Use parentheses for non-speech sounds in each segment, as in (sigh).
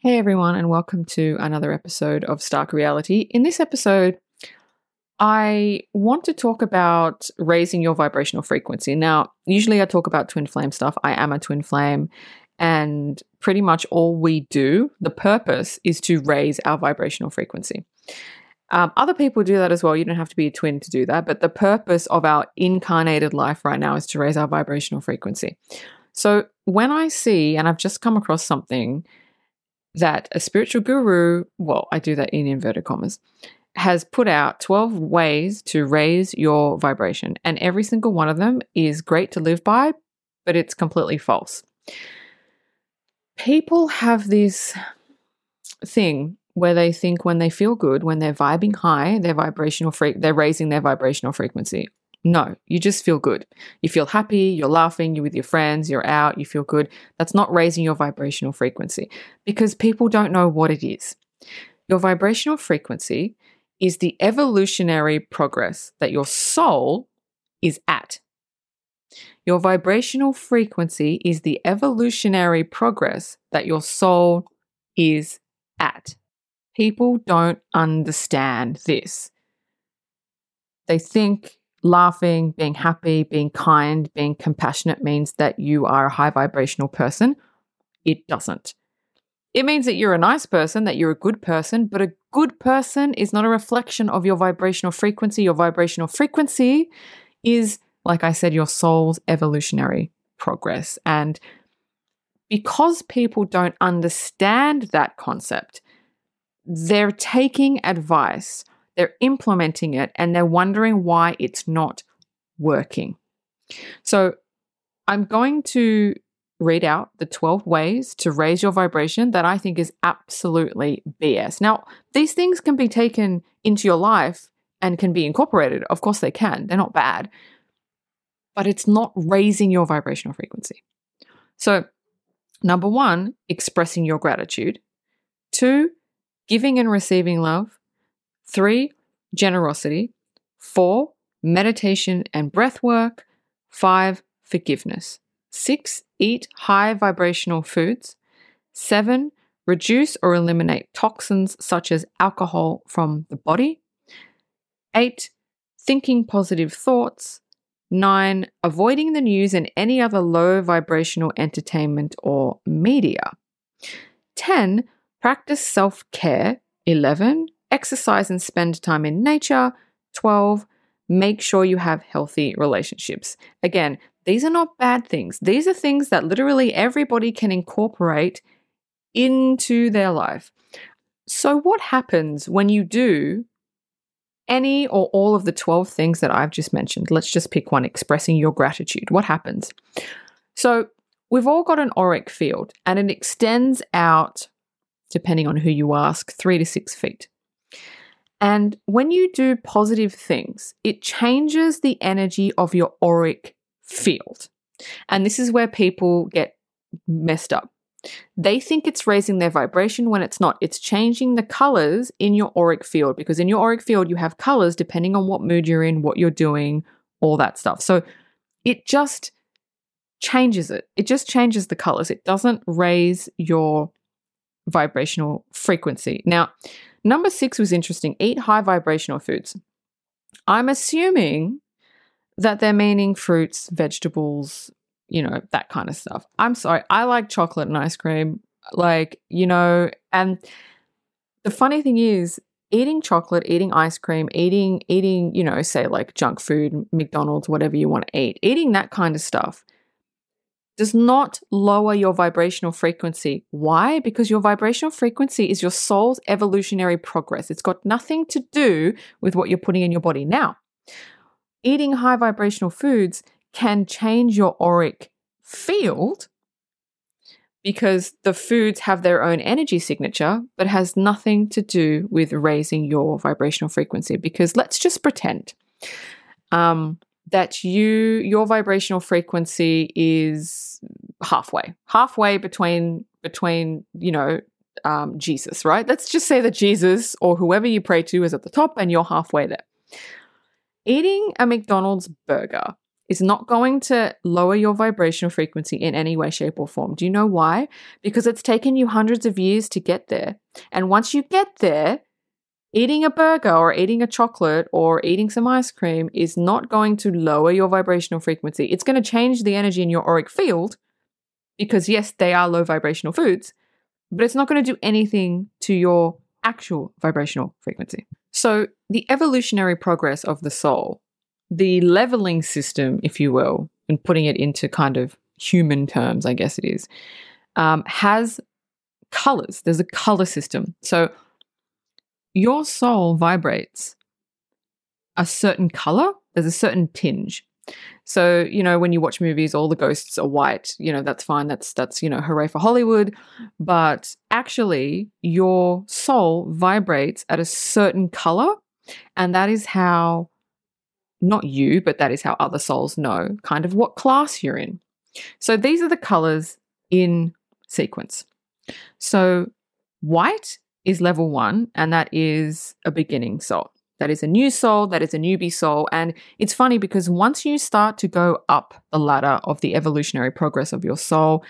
Hey everyone, and welcome to another episode of Stark Reality. In this episode, I want to talk about raising your vibrational frequency. Now, usually I talk about twin flame stuff. I am a twin flame, and pretty much all we do, the purpose is to raise our vibrational frequency. Um, other people do that as well. You don't have to be a twin to do that, but the purpose of our incarnated life right now is to raise our vibrational frequency. So when I see, and I've just come across something that a spiritual guru, well, I do that in inverted commas, has put out 12 ways to raise your vibration. And every single one of them is great to live by, but it's completely false. People have this thing where they think when they feel good, when they're vibing high, their vibrational fre- they're raising their vibrational frequency. No, you just feel good. You feel happy, you're laughing, you're with your friends, you're out, you feel good. That's not raising your vibrational frequency because people don't know what it is. Your vibrational frequency is the evolutionary progress that your soul is at. Your vibrational frequency is the evolutionary progress that your soul is at. People don't understand this. They think laughing, being happy, being kind, being compassionate means that you are a high vibrational person. It doesn't. It means that you're a nice person, that you're a good person, but a good person is not a reflection of your vibrational frequency. Your vibrational frequency is, like I said, your soul's evolutionary progress. And because people don't understand that concept, they're taking advice they're implementing it and they're wondering why it's not working. So I'm going to read out the 12 ways to raise your vibration that I think is absolutely BS. Now, these things can be taken into your life and can be incorporated. Of course, they can, they're not bad, but it's not raising your vibrational frequency. So, number one, expressing your gratitude. Two, giving and receiving love. Three, generosity. Four, meditation and breath work. Five, forgiveness. Six, eat high vibrational foods. Seven, reduce or eliminate toxins such as alcohol from the body. Eight, thinking positive thoughts. Nine, avoiding the news and any other low vibrational entertainment or media. 10. Practice self care. 11 exercise and spend time in nature. 12, make sure you have healthy relationships. Again, these are not bad things. These are things that literally everybody can incorporate into their life. So, what happens when you do any or all of the 12 things that I've just mentioned? Let's just pick one expressing your gratitude. What happens? So, we've all got an auric field and it extends out, depending on who you ask, three to six feet. And when you do positive things, it changes the energy of your auric field. And this is where people get messed up. They think it's raising their vibration when it's not. It's changing the colors in your auric field because in your auric field, you have colors depending on what mood you're in, what you're doing, all that stuff. So it just changes it. It just changes the colors. It doesn't raise your vibrational frequency. Now, Number six was interesting eat high vibrational foods. I'm assuming that they're meaning fruits, vegetables, you know, that kind of stuff. I'm sorry. I like chocolate and ice cream. Like, you know, and the funny thing is, eating chocolate, eating ice cream, eating, eating, you know, say like junk food, McDonald's, whatever you want to eat, eating that kind of stuff does not lower your vibrational frequency. Why? Because your vibrational frequency is your soul's evolutionary progress. It's got nothing to do with what you're putting in your body. Now, eating high vibrational foods can change your auric field because the foods have their own energy signature, but has nothing to do with raising your vibrational frequency. Because let's just pretend um, that you your vibrational frequency is halfway halfway between between you know um, jesus right let's just say that jesus or whoever you pray to is at the top and you're halfway there eating a mcdonald's burger is not going to lower your vibrational frequency in any way, shape, or form. Do you know why? Because it's taken you hundreds of years to get there. And once you get there, eating a burger or eating a chocolate or eating some ice cream is not going to lower your vibrational frequency. It's going to change the energy in your auric field because, yes, they are low vibrational foods, but it's not going to do anything to your actual vibrational frequency. So, the evolutionary progress of the soul, the leveling system, if you will, and putting it into kind of human terms, I guess it is, um, has colors. There's a color system. So, your soul vibrates a certain color, there's a certain tinge. So, you know, when you watch movies, all the ghosts are white, you know, that's fine. That's, that's, you know, hooray for Hollywood. But actually, your soul vibrates at a certain color. And that is how, not you, but that is how other souls know kind of what class you're in. So these are the colors in sequence. So, white is level one, and that is a beginning soul. That is a new soul, that is a newbie soul. And it's funny because once you start to go up the ladder of the evolutionary progress of your soul,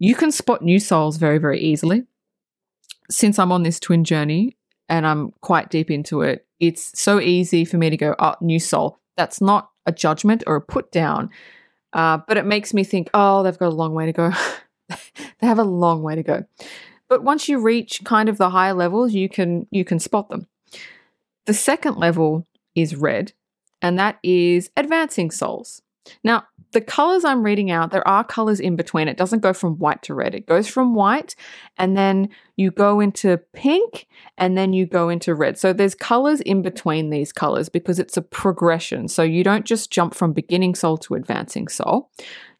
you can spot new souls very, very easily. Since I'm on this twin journey and I'm quite deep into it, it's so easy for me to go, oh, new soul. That's not a judgment or a put down, uh, but it makes me think, oh, they've got a long way to go. (laughs) they have a long way to go. But once you reach kind of the higher levels, you can you can spot them. The second level is red, and that is advancing souls. Now, the colors I'm reading out, there are colors in between. It doesn't go from white to red. It goes from white and then you go into pink and then you go into red. So there's colors in between these colors because it's a progression. So you don't just jump from beginning soul to advancing soul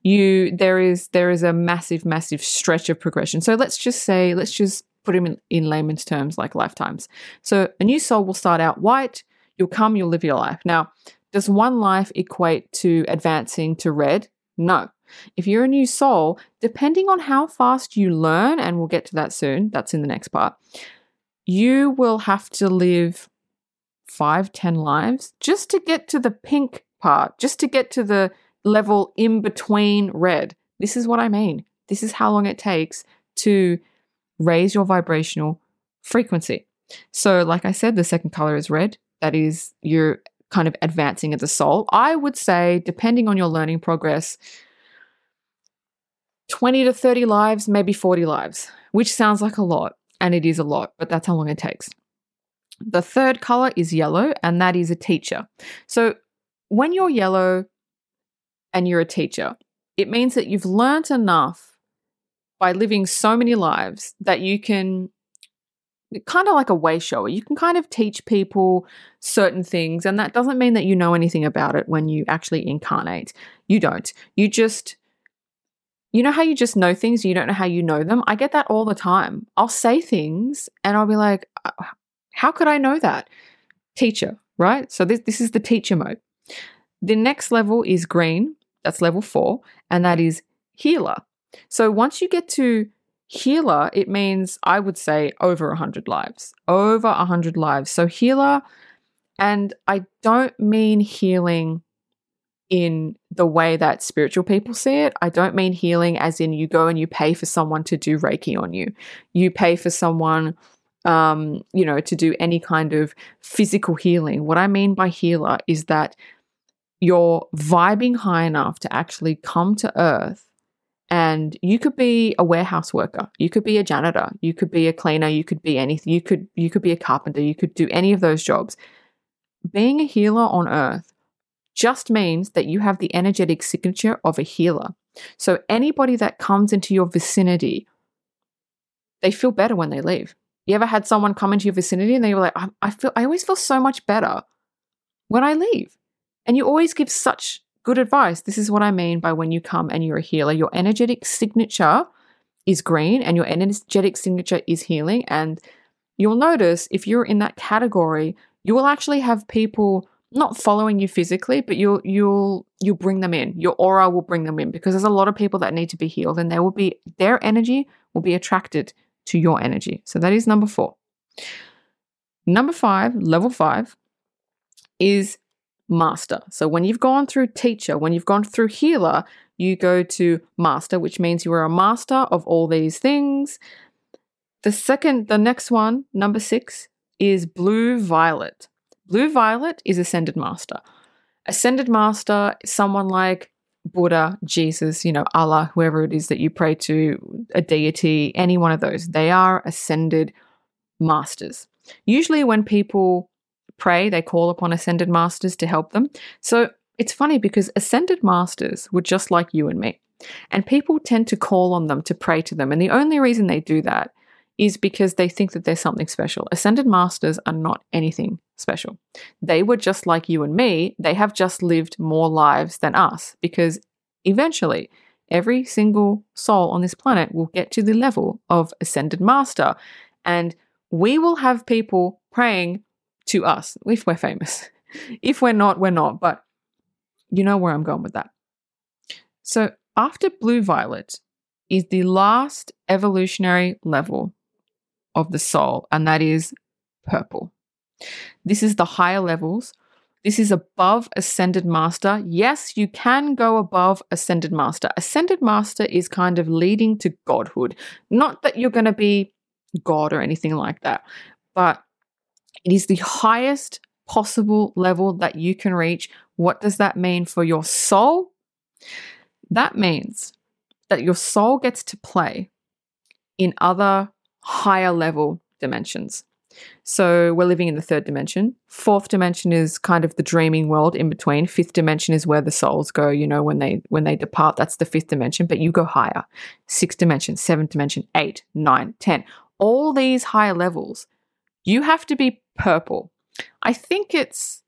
you there is there is a massive massive stretch of progression. So let's just say let's just put him in, in layman's terms like lifetimes. So a new soul will start out white. You'll come you'll live your life. Now does one life equate to advancing to red? No. If you're a new soul depending on how fast you learn and we'll get to that soon that's in the next part you will have to live five ten lives just to get to the pink part just to get to the level in between red. This is what I mean. This is how long it takes to raise your vibrational frequency. So, like I said, the second color is red. That is, you're kind of advancing as a soul. I would say, depending on your learning progress, 20 to 30 lives, maybe 40 lives, which sounds like a lot. And it is a lot, but that's how long it takes. The third color is yellow, and that is a teacher. So, when you're yellow, and you're a teacher. It means that you've learnt enough by living so many lives that you can kind of like a way shower. You can kind of teach people certain things, and that doesn't mean that you know anything about it when you actually incarnate. You don't. You just, you know how you just know things, you don't know how you know them? I get that all the time. I'll say things and I'll be like, uh, how could I know that? Teacher, right? So this, this is the teacher mode. The next level is green, that's level four, and that is healer. So once you get to healer, it means I would say over 100 lives. Over 100 lives. So healer, and I don't mean healing in the way that spiritual people see it. I don't mean healing as in you go and you pay for someone to do Reiki on you. You pay for someone um, you know, to do any kind of physical healing. What I mean by healer is that you're vibing high enough to actually come to earth and you could be a warehouse worker you could be a janitor you could be a cleaner you could be anything you could you could be a carpenter you could do any of those jobs. Being a healer on earth just means that you have the energetic signature of a healer. So anybody that comes into your vicinity they feel better when they leave. You ever had someone come into your vicinity and they were like I, I feel i always feel so much better when i leave and you always give such good advice. This is what I mean by when you come and you're a healer. Your energetic signature is green and your energetic signature is healing. And you'll notice if you're in that category, you will actually have people not following you physically, but you'll you'll you'll bring them in. Your aura will bring them in because there's a lot of people that need to be healed and they will be their energy will be attracted to your energy. So that is number 4. Number 5, level 5 is master. So when you've gone through teacher, when you've gone through healer, you go to master, which means you are a master of all these things. The second, the next one, number six, is blue violet. Blue violet is ascended master. Ascended master someone like Buddha, Jesus, you know, Allah, whoever it is that you pray to, a deity, any one of those. They are ascended masters. Usually, when people pray, they call upon ascended masters to help them. So it's funny because ascended masters were just like you and me. And people tend to call on them to pray to them. And the only reason they do that is because they think that there's something special. Ascended masters are not anything special. They were just like you and me. They have just lived more lives than us because eventually every single soul on this planet will get to the level of ascended master. And we will have people praying to us if we're famous. (laughs) if we're not, we're not. But you know where I'm going with that. So after blue violet is the last evolutionary level of the soul, and that is purple. This is the higher levels. This is above Ascended Master. Yes, you can go above Ascended Master. Ascended Master is kind of leading to godhood. Not that you're going to be God or anything like that, but it is the highest possible level that you can reach. What does that mean for your soul? That means that your soul gets to play in other higher level dimensions. So we're living in the third dimension. Fourth dimension is kind of the dreaming world in between. Fifth dimension is where the souls go, you know, when they when they depart. That's the fifth dimension, but you go higher. Sixth dimension, seventh dimension, eight, nine, ten. All these higher levels, you have to be purple. I think it's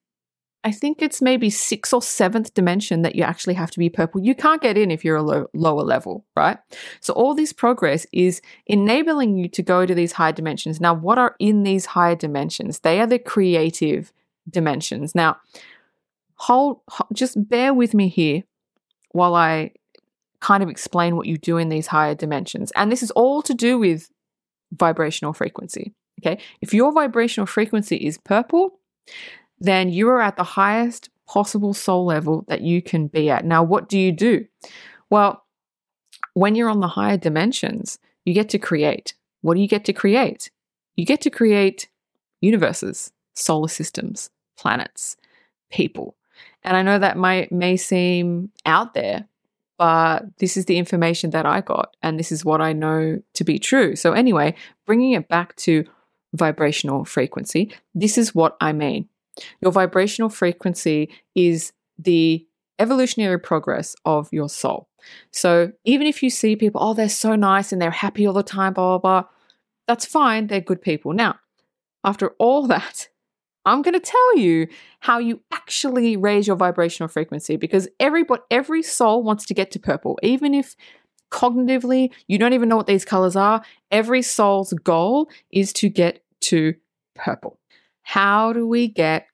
I think it's maybe sixth or seventh dimension that you actually have to be purple. You can't get in if you're a low, lower level, right? So all this progress is enabling you to go to these higher dimensions. Now, what are in these higher dimensions? They are the creative dimensions. Now, hold, just bear with me here while I kind of explain what you do in these higher dimensions. And this is all to do with vibrational frequency. Okay. If your vibrational frequency is purple, then you are at the highest possible soul level that you can be at. Now, what do you do? Well, when you're on the higher dimensions, you get to create. What do you get to create? You get to create universes, solar systems, planets, people. And I know that might may seem out there, but this is the information that I got and this is what I know to be true. So anyway, bringing it back to vibrational frequency, this is what I mean. Your vibrational frequency is the evolutionary progress of your soul. So even if you see people, oh, they're so nice and they're happy all the time, blah, blah, blah, that's fine. They're good people. Now, after all (laughs) that, I'm going to tell you how you actually raise your vibrational frequency because everybody, every soul wants to get to purple, even if cognitively you don't even know what these colors are. Every soul's goal is to get to purple. How do we get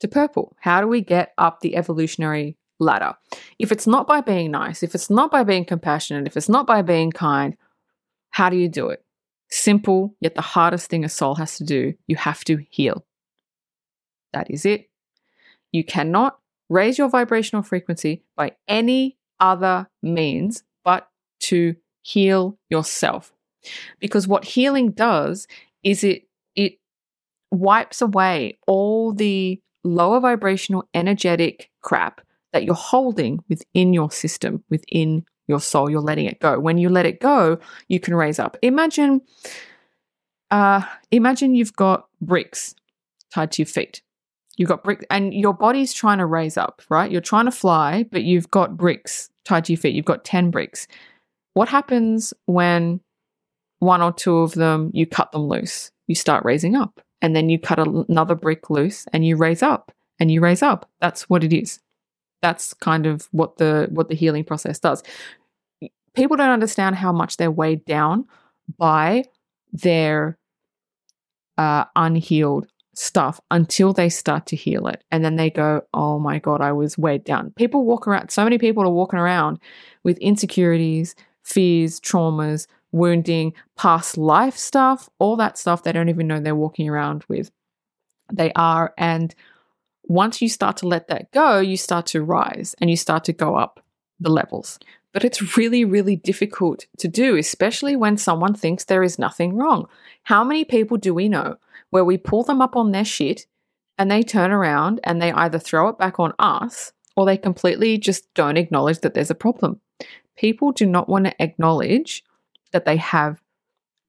to purple? How do we get up the evolutionary ladder? If it's not by being nice, if it's not by being compassionate, if it's not by being kind, how do you do it? Simple, yet the hardest thing a soul has to do you have to heal. That is it. You cannot raise your vibrational frequency by any other means but to heal yourself. Because what healing does is it it wipes away all the lower vibrational energetic crap that you're holding within your system, within your soul. You're letting it go. When you let it go, you can raise up. Imagine, uh, imagine you've got bricks tied to your feet. You've got bricks, and your body's trying to raise up, right? You're trying to fly, but you've got bricks tied to your feet. You've got 10 bricks. What happens when one or two of them you cut them loose? You start raising up and then you cut another brick loose and you raise up and you raise up. That's what it is. That's kind of what the what the healing process does. People don't understand how much they're weighed down by their uh, unhealed stuff until they start to heal it. And then they go, oh my God, I was weighed down. People walk around, so many people are walking around with insecurities, fears, traumas, wounding, past life stuff, all that stuff they don't even know they're walking around with. They are. And once you start to let that go, you start to rise and you start to go up the levels. But it's really, really difficult to do, especially when someone thinks there is nothing wrong. How many people do we know where we pull them up on their shit and they turn around and they either throw it back on us or they completely just don't acknowledge that there's a problem? People do not want to acknowledge that they have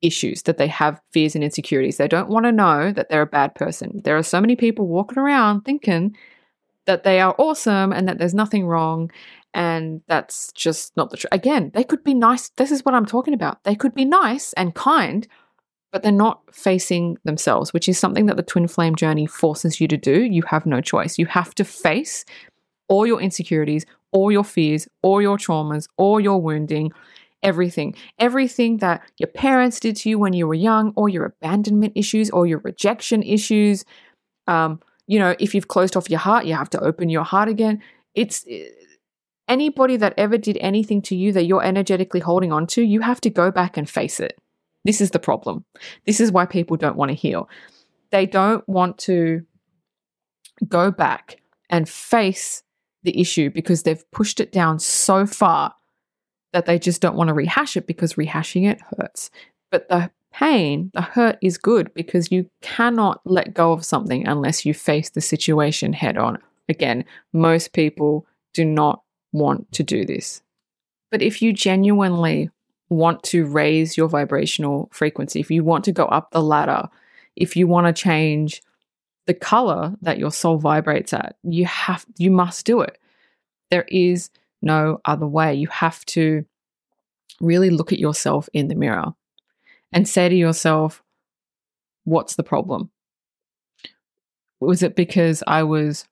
issues, that they have fears and insecurities. They don't want to know that they're a bad person. There are so many people walking around thinking that they are awesome and that there's nothing wrong and that's just not the truth. Again, they could be nice. This is what I'm talking about. They could be nice and kind, but they're not facing themselves, which is something that the twin flame journey forces you to do. You have no choice. You have to face all your insecurities, all your fears, all your traumas, all your wounding, everything. Everything that your parents did to you when you were young, or your abandonment issues, or your rejection issues. Um, you know, if you've closed off your heart, you have to open your heart again. It's anybody that ever did anything to you that you're energetically holding on to, you have to go back and face it. This is the problem. This is why people don't want to heal. They don't want to go back and face the issue because they've pushed it down so far that they just don't want to rehash it because rehashing it hurts. But the pain, the hurt is good because you cannot let go of something unless you face the situation head on. Again, most people do not want to do this. But if you genuinely want to raise your vibrational frequency, if you want to go up the ladder, if you want to change the color that your soul vibrates at, you have you must do it. There is no other way. You have to really look at yourself in the mirror and say to yourself, what's the problem? Was it because I was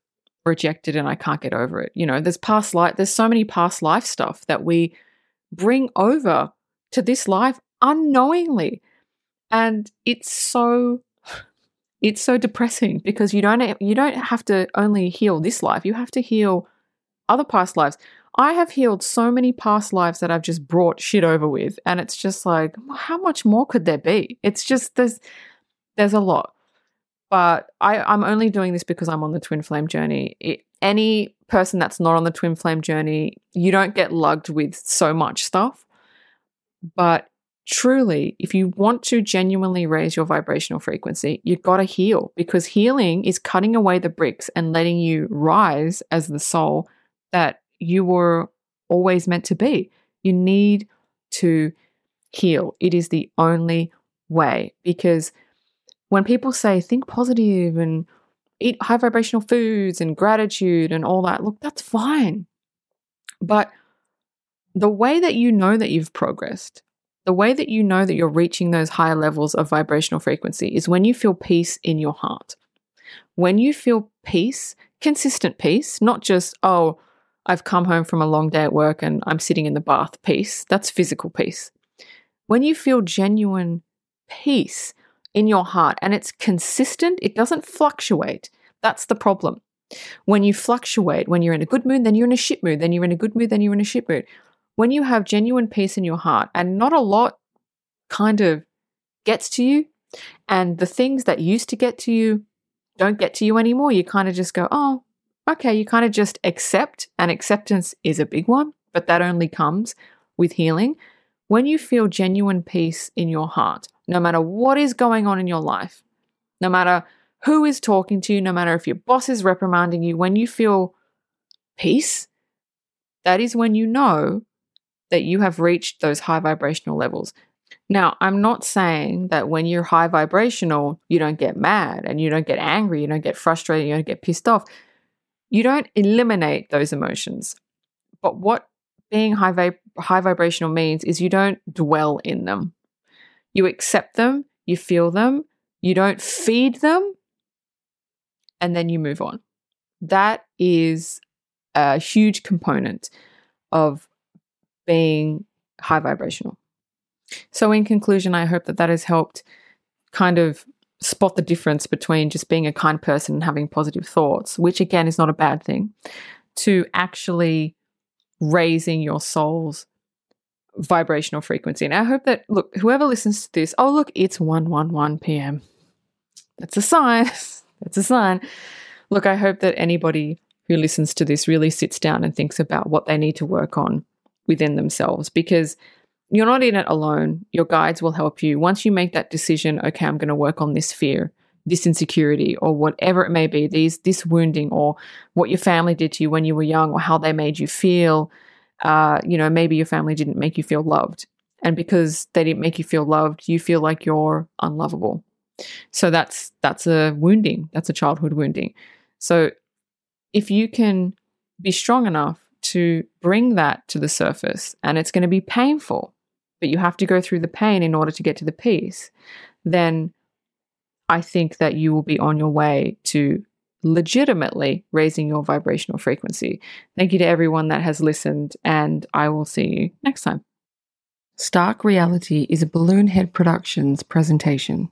rejected and I can't get over it. You know, there's past life, there's so many past life stuff that we bring over to this life unknowingly. And it's so it's so depressing because you don't you don't have to only heal this life, you have to heal other past lives. I have healed so many past lives that I've just brought shit over with and it's just like how much more could there be? It's just there's there's a lot but I, I'm only doing this because I'm on the twin flame journey. It, any person that's not on the twin flame journey, you don't get lugged with so much stuff. But truly, if you want to genuinely raise your vibrational frequency, you've got to heal because healing is cutting away the bricks and letting you rise as the soul that you were always meant to be. You need to heal. It is the only way because when people say think positive and eat high vibrational foods and gratitude and all that, look, that's fine. But the way that you know that you've progressed, the way that you know that you're reaching those higher levels of vibrational frequency is when you feel peace in your heart. When you feel peace, consistent peace, not just, oh, I've come home from a long day at work and I'm sitting in the bath peace. That's physical peace. When you feel genuine peace, in your heart and it's consistent, it doesn't fluctuate. That's the problem. When you fluctuate, when you're in a good mood, then you're in a shit mood, then you're in a good mood, then you're in a shit mood. When you have genuine peace in your heart and not a lot kind of gets to you, and the things that used to get to you don't get to you anymore, you kind of just go, oh, okay, you kind of just accept, and acceptance is a big one, but that only comes with healing. When you feel genuine peace in your heart, no matter what is going on in your life, no matter who is talking to you, no matter if your boss is reprimanding you, when you feel peace, that is when you know that you have reached those high vibrational levels. Now, I'm not saying that when you're high vibrational, you don't get mad and you don't get angry, you don't get frustrated, you don't get pissed off. You don't eliminate those emotions. But what being high, vib- high vibrational means is you don't dwell in them. You accept them, you feel them, you don't feed them, and then you move on. That is a huge component of being high vibrational. So, in conclusion, I hope that that has helped kind of spot the difference between just being a kind person and having positive thoughts, which again is not a bad thing, to actually raising your soul's vibrational frequency. And I hope that, look, whoever listens to this, oh, look, it's 111 p.m. That's a sign. (laughs) That's a sign. Look, I hope that anybody who listens to this really sits down and thinks about what they need to work on within themselves because you're not in it alone. Your guides will help you. Once you make that decision, okay, I'm going to work on this fear, this insecurity, or whatever it may be, these this wounding, or what your family did to you when you were young, or how they made you feel. Uh, you know, maybe your family didn't make you feel loved, and because they didn't make you feel loved, you feel like you're unlovable. So that's that's a wounding. That's a childhood wounding. So if you can be strong enough to bring that to the surface, and it's going to be painful, but you have to go through the pain in order to get to the peace, then I think that you will be on your way to legitimately raising your vibrational frequency. Thank you to everyone that has listened, and I will see you next time. Stark Reality is a Balloon Head Productions presentation.